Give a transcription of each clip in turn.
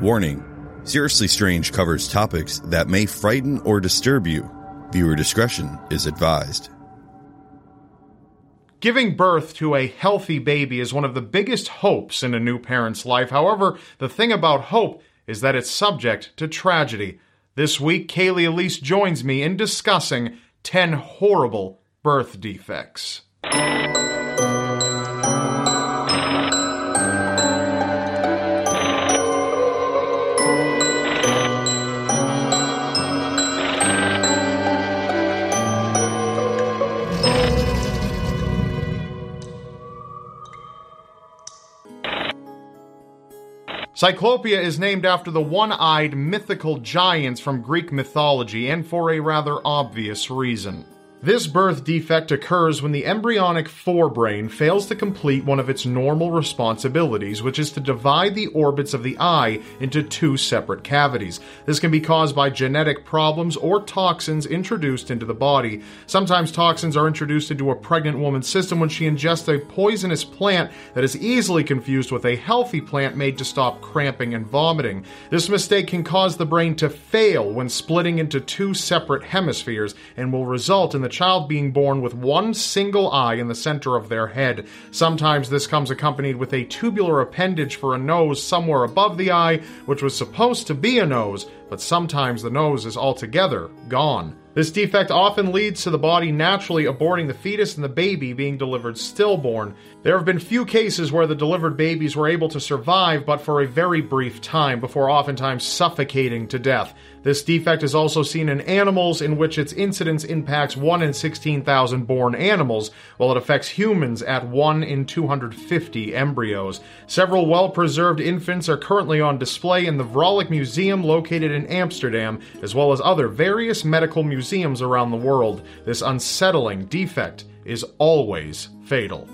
Warning Seriously Strange covers topics that may frighten or disturb you. Viewer discretion is advised. Giving birth to a healthy baby is one of the biggest hopes in a new parent's life. However, the thing about hope is that it's subject to tragedy. This week, Cayleigh Elise joins me in discussing 10 horrible birth defects. Cyclopia is named after the one eyed mythical giants from Greek mythology, and for a rather obvious reason. This birth defect occurs when the embryonic forebrain fails to complete one of its normal responsibilities, which is to divide the orbits of the eye into two separate cavities. This can be caused by genetic problems or toxins introduced into the body. Sometimes toxins are introduced into a pregnant woman's system when she ingests a poisonous plant that is easily confused with a healthy plant made to stop cramping and vomiting. This mistake can cause the brain to fail when splitting into two separate hemispheres and will result in the child being born with one single eye in the center of their head. Sometimes this comes accompanied with a tubular appendage for a nose somewhere above the eye, which was supposed to be a nose, but sometimes the nose is altogether gone. This defect often leads to the body naturally aborting the fetus and the baby being delivered stillborn. There have been few cases where the delivered babies were able to survive, but for a very brief time, before oftentimes suffocating to death. This defect is also seen in animals, in which its incidence impacts 1 in 16,000 born animals, while it affects humans at 1 in 250 embryos. Several well preserved infants are currently on display in the Vrolijk Museum located in Amsterdam, as well as other various medical museums around the world. This unsettling defect is always fatal.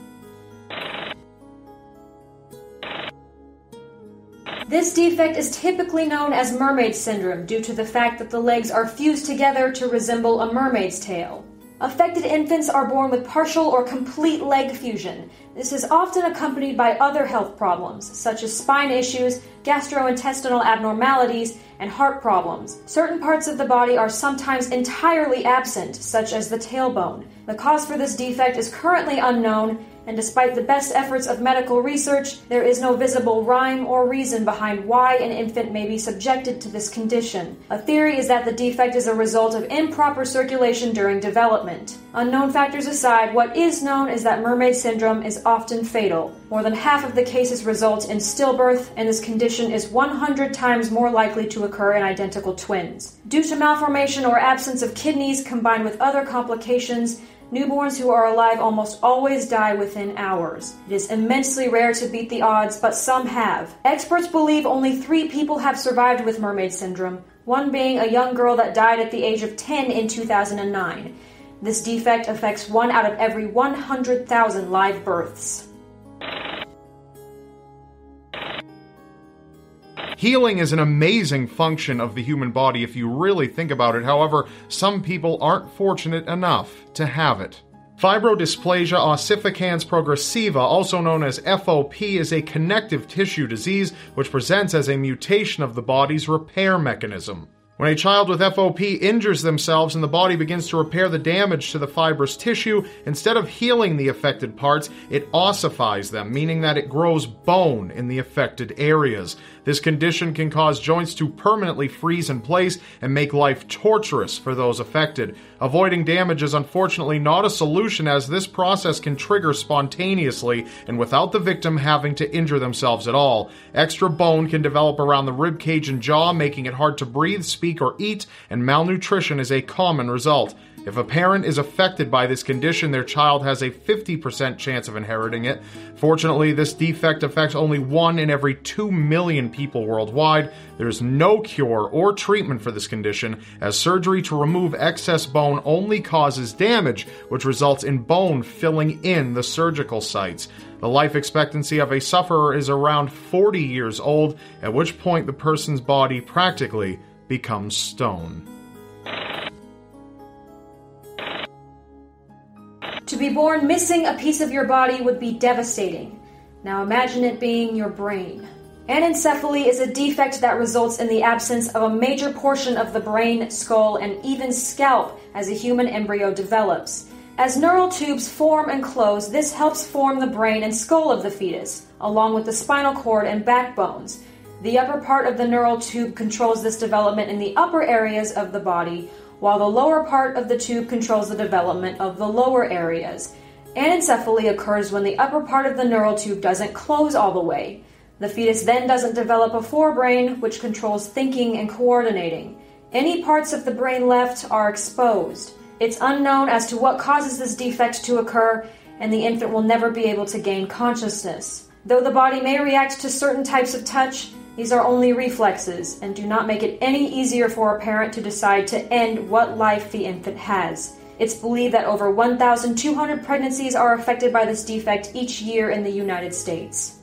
This defect is typically known as mermaid syndrome due to the fact that the legs are fused together to resemble a mermaid's tail. Affected infants are born with partial or complete leg fusion. This is often accompanied by other health problems, such as spine issues, gastrointestinal abnormalities, and heart problems. Certain parts of the body are sometimes entirely absent, such as the tailbone. The cause for this defect is currently unknown, and despite the best efforts of medical research, there is no visible rhyme or reason behind why an infant may be subjected to this condition. A theory is that the defect is a result of improper circulation during development. Unknown factors aside, what is known is that mermaid syndrome is often fatal. More than half of the cases result in stillbirth, and this condition is 100 times more likely to occur in identical twins. Due to malformation or absence of kidneys combined with other complications, Newborns who are alive almost always die within hours. It is immensely rare to beat the odds, but some have. Experts believe only three people have survived with mermaid syndrome, one being a young girl that died at the age of 10 in 2009. This defect affects one out of every 100,000 live births. Healing is an amazing function of the human body if you really think about it. However, some people aren't fortunate enough to have it. Fibrodysplasia ossificans progressiva, also known as FOP, is a connective tissue disease which presents as a mutation of the body's repair mechanism. When a child with FOP injures themselves and the body begins to repair the damage to the fibrous tissue, instead of healing the affected parts, it ossifies them, meaning that it grows bone in the affected areas. This condition can cause joints to permanently freeze in place and make life torturous for those affected. Avoiding damage is unfortunately not a solution as this process can trigger spontaneously and without the victim having to injure themselves at all. Extra bone can develop around the rib cage and jaw, making it hard to breathe, speak, speak, or eat, and malnutrition is a common result. If a parent is affected by this condition, their child has a 50% chance of inheriting it. Fortunately, this defect affects only 1 in every 2 million people worldwide. There is no cure or treatment for this condition, as surgery to remove excess bone only causes damage, which results in bone filling in the surgical sites. The life expectancy of a sufferer is around 40 years old, at which point the person's body practically becomes stone. To be born missing a piece of your body would be devastating. Now imagine it being your brain. Anencephaly is a defect that results in the absence of a major portion of the brain, skull, and even scalp as a human embryo develops. As neural tubes form and close, this helps form the brain and skull of the fetus, along with the spinal cord and backbones. The upper part of the neural tube controls this development in the upper areas of the body, while the lower part of the tube controls the development of the lower areas. Anencephaly occurs when the upper part of the neural tube doesn't close all the way. The fetus then doesn't develop a forebrain, which controls thinking and coordinating. Any parts of the brain left are exposed. It's unknown as to what causes this defect to occur, and the infant will never be able to gain consciousness. Though the body may react to certain types of touch, these are only reflexes and do not make it any easier for a parent to decide to end what life the infant has. It's believed that over 1,200 pregnancies are affected by this defect each year in the United States.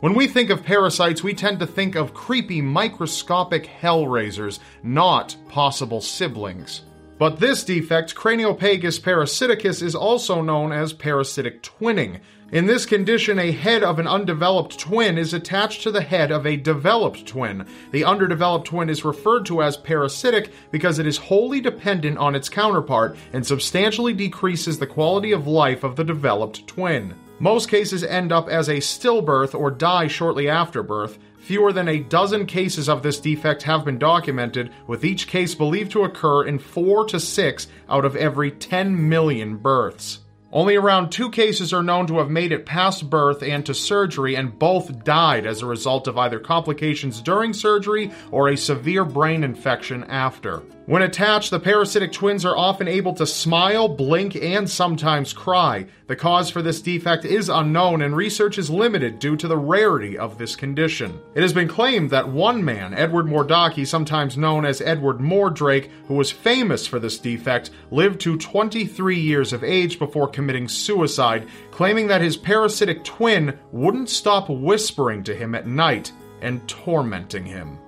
When we think of parasites, we tend to think of creepy microscopic hellraisers, not possible siblings. But this defect, Craniopagus parasiticus, is also known as parasitic twinning. In this condition, a head of an undeveloped twin is attached to the head of a developed twin. The underdeveloped twin is referred to as parasitic because it is wholly dependent on its counterpart and substantially decreases the quality of life of the developed twin. Most cases end up as a stillbirth or die shortly after birth. Fewer than a dozen cases of this defect have been documented, with each case believed to occur in 4 to 6 out of every 10 million births. Only around two cases are known to have made it past birth and to surgery, and both died as a result of either complications during surgery or a severe brain infection after. When attached, the parasitic twins are often able to smile, blink, and sometimes cry. The cause for this defect is unknown, and research is limited due to the rarity of this condition. It has been claimed that one man, Edward Mordaki, sometimes known as Edward Mordrake, who was famous for this defect, lived to 23 years of age before committing suicide, claiming that his parasitic twin wouldn't stop whispering to him at night and tormenting him.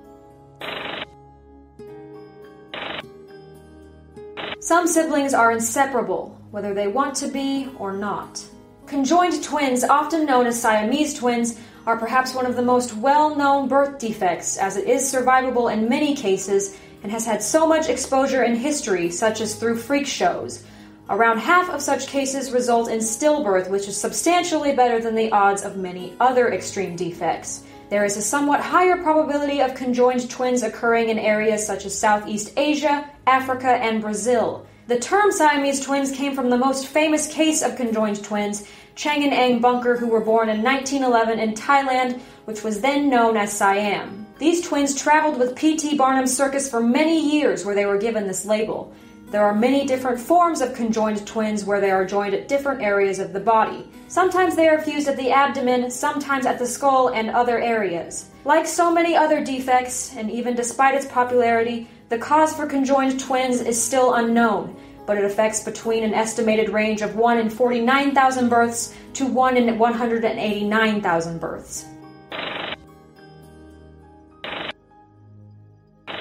Some siblings are inseparable, whether they want to be or not. Conjoined twins, often known as Siamese twins, are perhaps one of the most well known birth defects, as it is survivable in many cases and has had so much exposure in history, such as through freak shows. Around half of such cases result in stillbirth, which is substantially better than the odds of many other extreme defects. There is a somewhat higher probability of conjoined twins occurring in areas such as Southeast Asia, Africa, and Brazil. The term Siamese twins came from the most famous case of conjoined twins, Chang and Eng Bunker, who were born in 1911 in Thailand, which was then known as Siam. These twins traveled with P.T. Barnum's circus for many years where they were given this label. There are many different forms of conjoined twins where they are joined at different areas of the body. Sometimes they are fused at the abdomen, sometimes at the skull and other areas. Like so many other defects, and even despite its popularity, the cause for conjoined twins is still unknown, but it affects between an estimated range of 1 in 49,000 births to 1 in 189,000 births.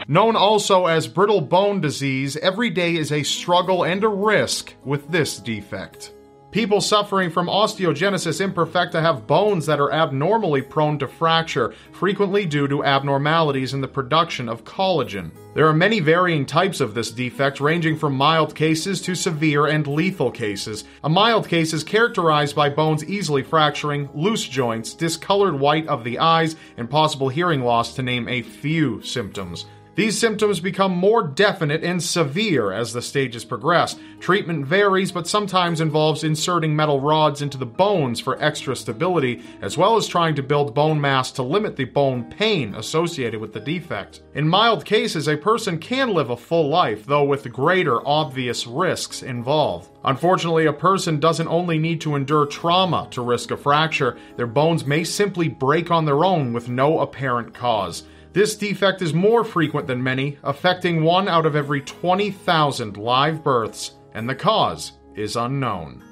Known also as brittle bone disease, every day is a struggle and a risk with this defect. People suffering from osteogenesis imperfecta have bones that are abnormally prone to fracture, frequently due to abnormalities in the production of collagen. There are many varying types of this defect, ranging from mild cases to severe and lethal cases. A mild case is characterized by bones easily fracturing, loose joints, discolored white of the eyes, and possible hearing loss, to name a few symptoms. These symptoms become more definite and severe as the stages progress. Treatment varies, but sometimes involves inserting metal rods into the bones for extra stability, as well as trying to build bone mass to limit the bone pain associated with the defect. In mild cases, a person can live a full life, though with greater obvious risks involved. Unfortunately, a person doesn't only need to endure trauma to risk a fracture, their bones may simply break on their own with no apparent cause. This defect is more frequent than many, affecting one out of every 20,000 live births, and the cause is unknown.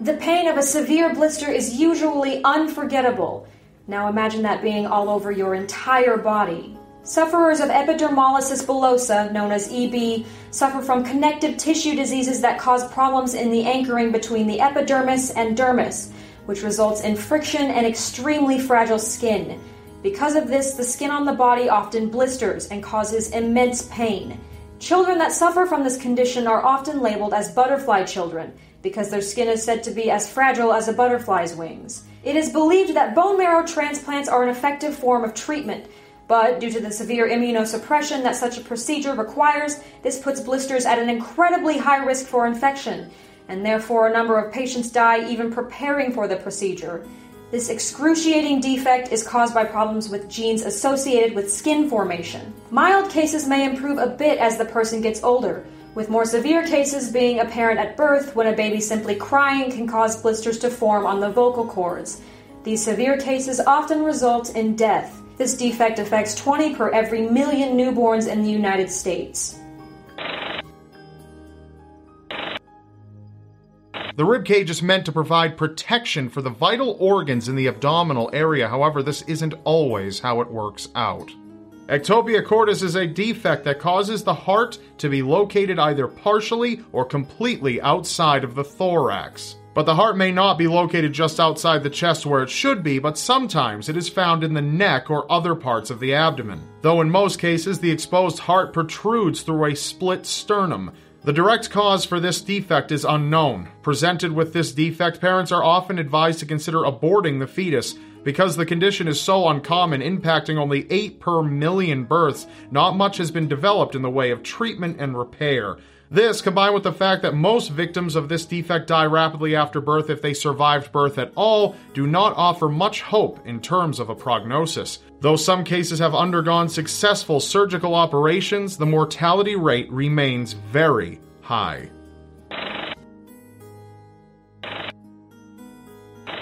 The pain of a severe blister is usually unforgettable. Now imagine that being all over your entire body. Sufferers of epidermolysis bullosa, known as EB, suffer from connective tissue diseases that cause problems in the anchoring between the epidermis and dermis, which results in friction and extremely fragile skin. Because of this, the skin on the body often blisters and causes immense pain. Children that suffer from this condition are often labeled as butterfly children because their skin is said to be as fragile as a butterfly's wings. It is believed that bone marrow transplants are an effective form of treatment but due to the severe immunosuppression that such a procedure requires, this puts blisters at an incredibly high risk for infection, and therefore a number of patients die even preparing for the procedure. This excruciating defect is caused by problems with genes associated with skin formation. Mild cases may improve a bit as the person gets older, with more severe cases being apparent at birth when a baby simply crying can cause blisters to form on the vocal cords. These severe cases often result in death. This defect affects 20 per every million newborns in the United States. The rib cage is meant to provide protection for the vital organs in the abdominal area, however, this isn't always how it works out. Ectopia cordis is a defect that causes the heart to be located either partially or completely outside of the thorax. But the heart may not be located just outside the chest where it should be, but sometimes it is found in the neck or other parts of the abdomen. Though in most cases the exposed heart protrudes through a split sternum. The direct cause for this defect is unknown. Presented with this defect, parents are often advised to consider aborting the fetus. Because the condition is so uncommon, impacting only 8 per million births, not much has been developed in the way of treatment and repair. This, combined with the fact that most victims of this defect die rapidly after birth if they survived birth at all, do not offer much hope in terms of a prognosis. Though some cases have undergone successful surgical operations, the mortality rate remains very high.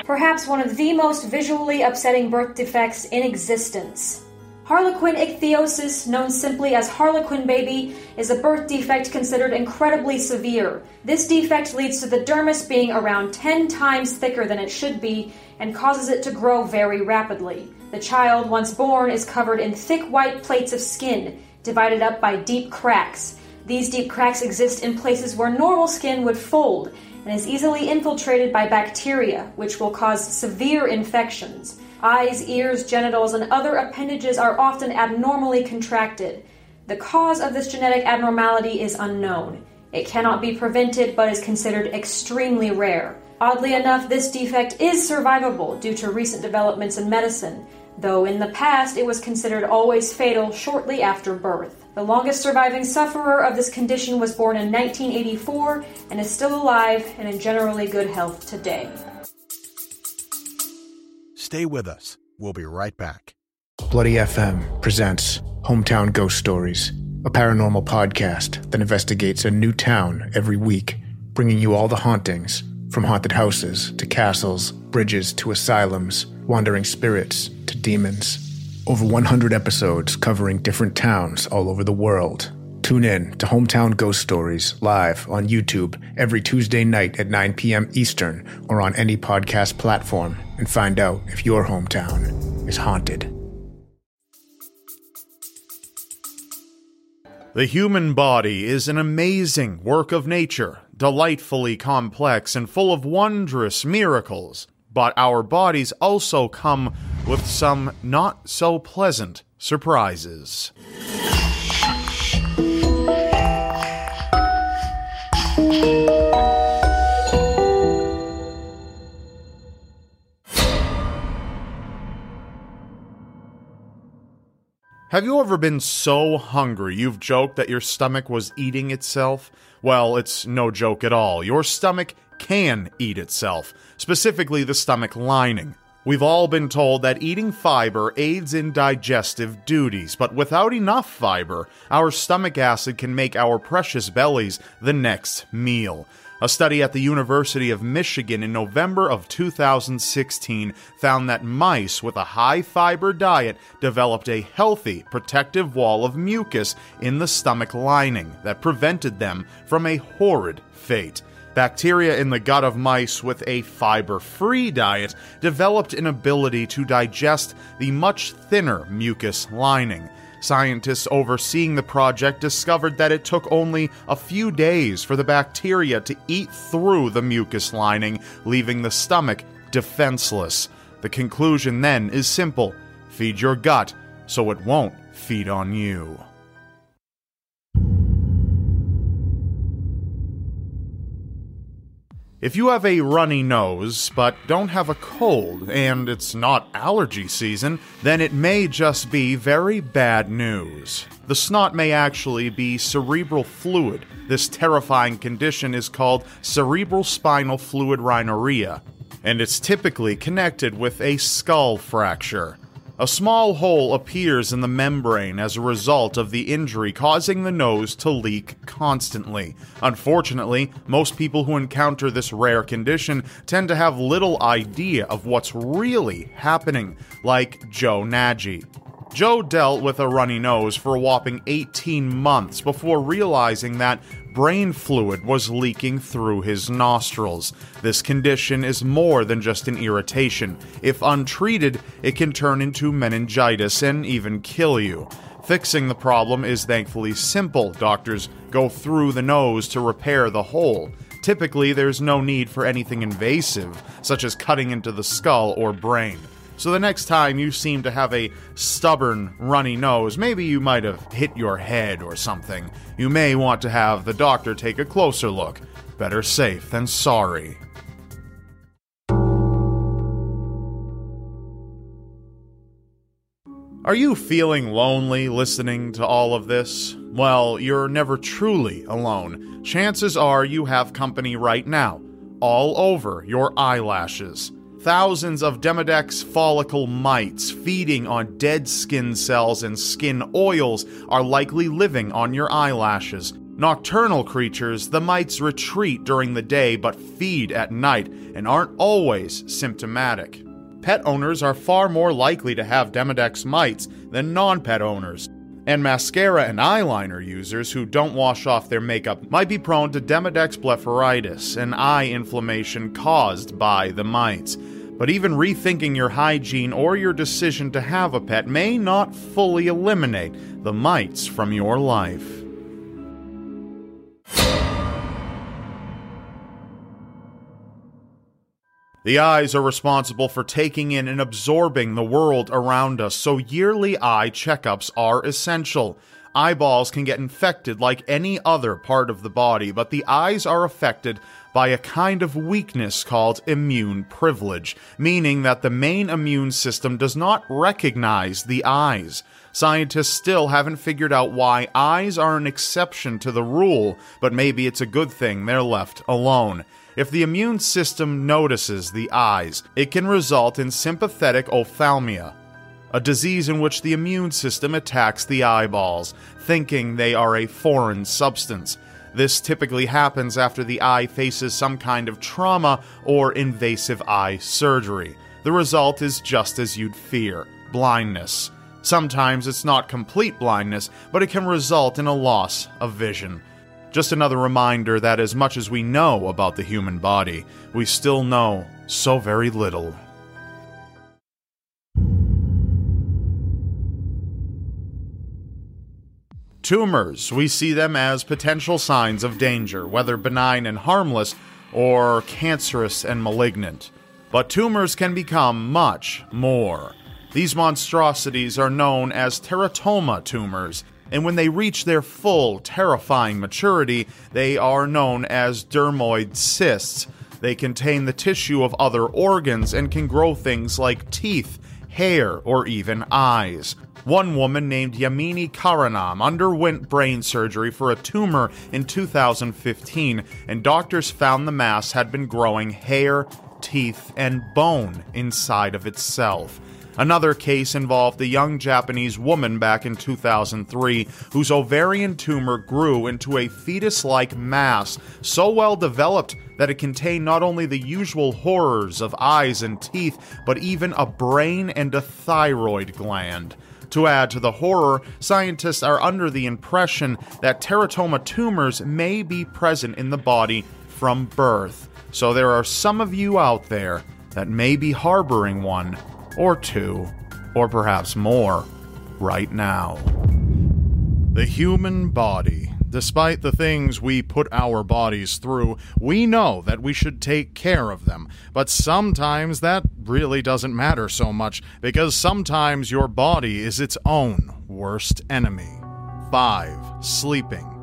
Perhaps one of the most visually upsetting birth defects in existence. Harlequin ichthyosis, known simply as Harlequin baby, is a birth defect considered incredibly severe. This defect leads to the dermis being around 10 times thicker than it should be and causes it to grow very rapidly. The child, once born, is covered in thick white plates of skin, divided up by deep cracks. These deep cracks exist in places where normal skin would fold and is easily infiltrated by bacteria, which will cause severe infections. Eyes, ears, genitals, and other appendages are often abnormally contracted. The cause of this genetic abnormality is unknown. It cannot be prevented but is considered extremely rare. Oddly enough, this defect is survivable due to recent developments in medicine, though in the past it was considered always fatal shortly after birth. The longest surviving sufferer of this condition was born in 1984 and is still alive and in generally good health today. Stay with us. We'll be right back. Bloody FM presents Hometown Ghost Stories, a paranormal podcast that investigates a new town every week, bringing you all the hauntings from haunted houses to castles, bridges to asylums, wandering spirits to demons. Over 100 episodes covering different towns all over the world. Tune in to Hometown Ghost Stories live on YouTube every Tuesday night at 9 p.m. Eastern or on any podcast platform and find out if your hometown is haunted. The human body is an amazing work of nature, delightfully complex and full of wondrous miracles. But our bodies also come with some not so pleasant surprises. Have you ever been so hungry you've joked that your stomach was eating itself? Well, it's no joke at all. Your stomach can eat itself, specifically the stomach lining. We've all been told that eating fiber aids in digestive duties, but without enough fiber, our stomach acid can make our precious bellies the next meal. A study at the University of Michigan in November of 2016 found that mice with a high fiber diet developed a healthy protective wall of mucus in the stomach lining that prevented them from a horrid fate. Bacteria in the gut of mice with a fiber free diet developed an ability to digest the much thinner mucus lining. Scientists overseeing the project discovered that it took only a few days for the bacteria to eat through the mucus lining, leaving the stomach defenseless. The conclusion then is simple feed your gut so it won't feed on you. If you have a runny nose but don't have a cold and it's not allergy season, then it may just be very bad news. The snot may actually be cerebral fluid. This terrifying condition is called cerebral spinal fluid rhinorrhea, and it's typically connected with a skull fracture. A small hole appears in the membrane as a result of the injury, causing the nose to leak constantly. Unfortunately, most people who encounter this rare condition tend to have little idea of what's really happening, like Joe Nagy. Joe dealt with a runny nose for a whopping 18 months before realizing that brain fluid was leaking through his nostrils. This condition is more than just an irritation. If untreated, it can turn into meningitis and even kill you. Fixing the problem is thankfully simple. Doctors go through the nose to repair the hole. Typically, there's no need for anything invasive, such as cutting into the skull or brain. So the next time you seem to have a stubborn, runny nose, maybe you might have hit your head or something. You may want to have the doctor take a closer look. Better safe than sorry. Are you feeling lonely listening to all of this? Well, you're never truly alone. Chances are you have company right now, all over your eyelashes. Thousands of Demodex follicle mites feeding on dead skin cells and skin oils are likely living on your eyelashes. Nocturnal creatures, the mites retreat during the day but feed at night and aren't always symptomatic. Pet owners are far more likely to have Demodex mites than non pet owners. And mascara and eyeliner users who don't wash off their makeup might be prone to Demodex blepharitis, an eye inflammation caused by the mites. But even rethinking your hygiene or your decision to have a pet may not fully eliminate the mites from your life. The eyes are responsible for taking in and absorbing the world around us, so yearly eye checkups are essential. Eyeballs can get infected like any other part of the body, but the eyes are affected by a kind of weakness called immune privilege, meaning that the main immune system does not recognize the eyes. Scientists still haven't figured out why eyes are an exception to the rule, but maybe it's a good thing they're left alone. If the immune system notices the eyes, it can result in sympathetic ophthalmia, a disease in which the immune system attacks the eyeballs, thinking they are a foreign substance. This typically happens after the eye faces some kind of trauma or invasive eye surgery. The result is just as you'd fear blindness. Sometimes it's not complete blindness, but it can result in a loss of vision. Just another reminder that as much as we know about the human body, we still know so very little. Tumors, we see them as potential signs of danger, whether benign and harmless or cancerous and malignant. But tumors can become much more. These monstrosities are known as teratoma tumors, and when they reach their full, terrifying maturity, they are known as dermoid cysts. They contain the tissue of other organs and can grow things like teeth, hair, or even eyes. One woman named Yamini Karanam underwent brain surgery for a tumor in 2015, and doctors found the mass had been growing hair, teeth, and bone inside of itself. Another case involved a young Japanese woman back in 2003 whose ovarian tumor grew into a fetus like mass so well developed that it contained not only the usual horrors of eyes and teeth, but even a brain and a thyroid gland. To add to the horror, scientists are under the impression that teratoma tumors may be present in the body from birth. So there are some of you out there that may be harboring one, or two, or perhaps more, right now. The human body. Despite the things we put our bodies through, we know that we should take care of them. But sometimes that really doesn't matter so much, because sometimes your body is its own worst enemy. 5. Sleeping.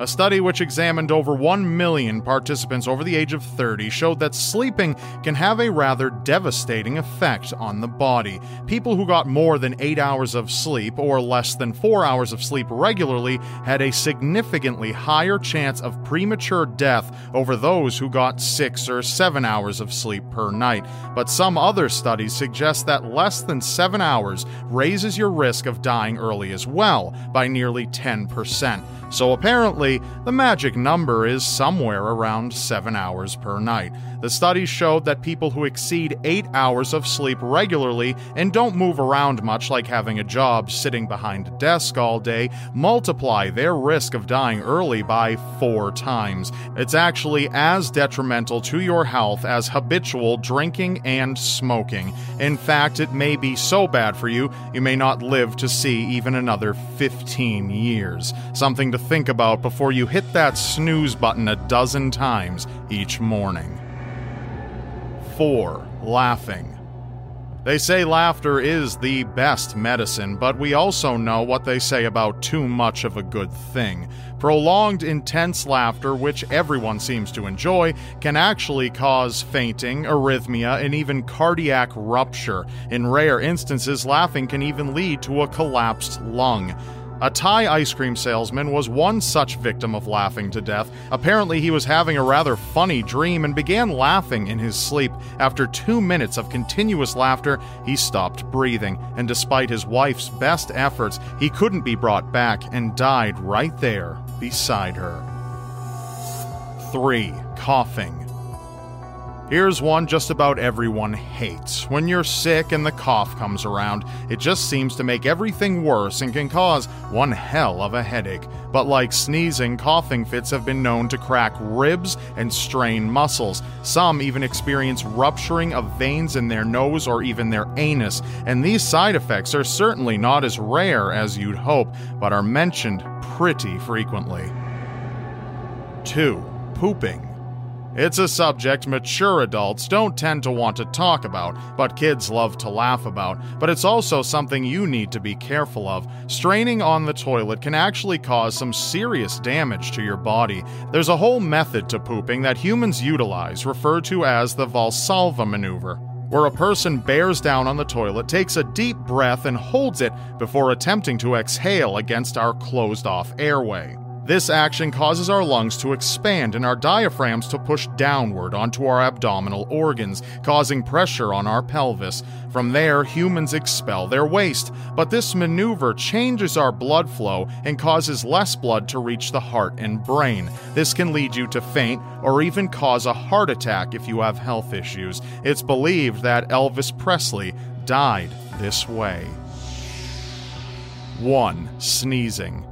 A study which examined over 1 million participants over the age of 30 showed that sleeping can have a rather devastating effect on the body. People who got more than 8 hours of sleep or less than 4 hours of sleep regularly had a significantly higher chance of premature death over those who got 6 or 7 hours of sleep per night. But some other studies suggest that less than 7 hours raises your risk of dying early as well by nearly 10%. So the magic number is somewhere around 7 hours per night. The studies showed that people who exceed 8 hours of sleep regularly and don't move around much like having a job sitting behind a desk all day multiply their risk of dying early by 4 times. It's actually as detrimental to your health as habitual drinking and smoking. In fact, it may be so bad for you, you may not live to see even another 15 years. Something to think about before you hit that snooze button a dozen times each morning. 4. Laughing. They say laughter is the best medicine, but we also know what they say about too much of a good thing. Prolonged, intense laughter, which everyone seems to enjoy, can actually cause fainting, arrhythmia, and even cardiac rupture. In rare instances, laughing can even lead to a collapsed lung. A Thai ice cream salesman was one such victim of laughing to death. Apparently, he was having a rather funny dream and began laughing in his sleep. After two minutes of continuous laughter, he stopped breathing, and despite his wife's best efforts, he couldn't be brought back and died right there beside her. 3. Coughing. Here's one just about everyone hates. When you're sick and the cough comes around, it just seems to make everything worse and can cause one hell of a headache. But like sneezing, coughing fits have been known to crack ribs and strain muscles. Some even experience rupturing of veins in their nose or even their anus. And these side effects are certainly not as rare as you'd hope, but are mentioned pretty frequently. 2. Pooping. It's a subject mature adults don't tend to want to talk about, but kids love to laugh about. But it's also something you need to be careful of. Straining on the toilet can actually cause some serious damage to your body. There's a whole method to pooping that humans utilize, referred to as the Valsalva maneuver where a person bears down on the toilet, takes a deep breath, and holds it before attempting to exhale against our closed off airway. This action causes our lungs to expand and our diaphragms to push downward onto our abdominal organs, causing pressure on our pelvis. From there, humans expel their waste, but this maneuver changes our blood flow and causes less blood to reach the heart and brain. This can lead you to faint or even cause a heart attack if you have health issues. It's believed that Elvis Presley died this way. 1. Sneezing.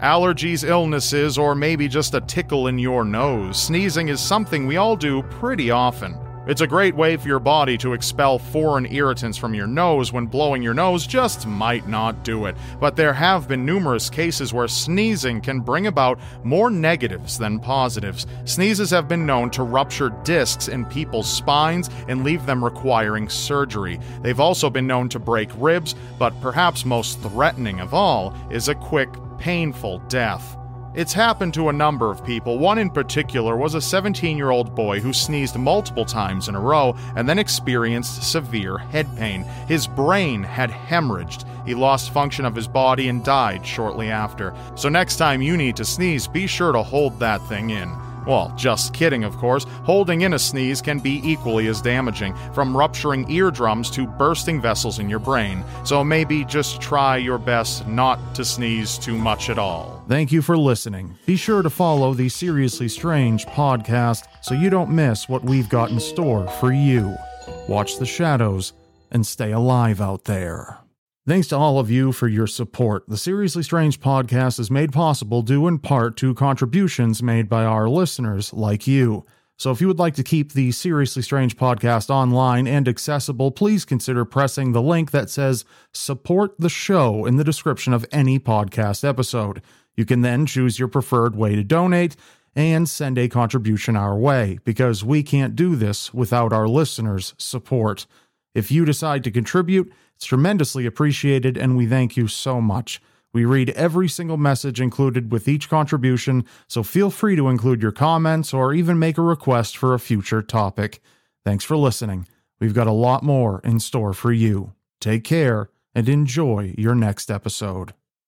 Allergies, illnesses, or maybe just a tickle in your nose, sneezing is something we all do pretty often. It's a great way for your body to expel foreign irritants from your nose when blowing your nose just might not do it. But there have been numerous cases where sneezing can bring about more negatives than positives. Sneezes have been known to rupture discs in people's spines and leave them requiring surgery. They've also been known to break ribs, but perhaps most threatening of all is a quick, painful death. It's happened to a number of people. One in particular was a 17 year old boy who sneezed multiple times in a row and then experienced severe head pain. His brain had hemorrhaged. He lost function of his body and died shortly after. So, next time you need to sneeze, be sure to hold that thing in. Well, just kidding, of course. Holding in a sneeze can be equally as damaging, from rupturing eardrums to bursting vessels in your brain. So maybe just try your best not to sneeze too much at all. Thank you for listening. Be sure to follow the Seriously Strange podcast so you don't miss what we've got in store for you. Watch the shadows and stay alive out there. Thanks to all of you for your support. The Seriously Strange podcast is made possible due in part to contributions made by our listeners like you. So if you would like to keep the Seriously Strange podcast online and accessible, please consider pressing the link that says support the show in the description of any podcast episode. You can then choose your preferred way to donate and send a contribution our way because we can't do this without our listeners' support. If you decide to contribute, it's tremendously appreciated and we thank you so much. We read every single message included with each contribution, so feel free to include your comments or even make a request for a future topic. Thanks for listening. We've got a lot more in store for you. Take care and enjoy your next episode.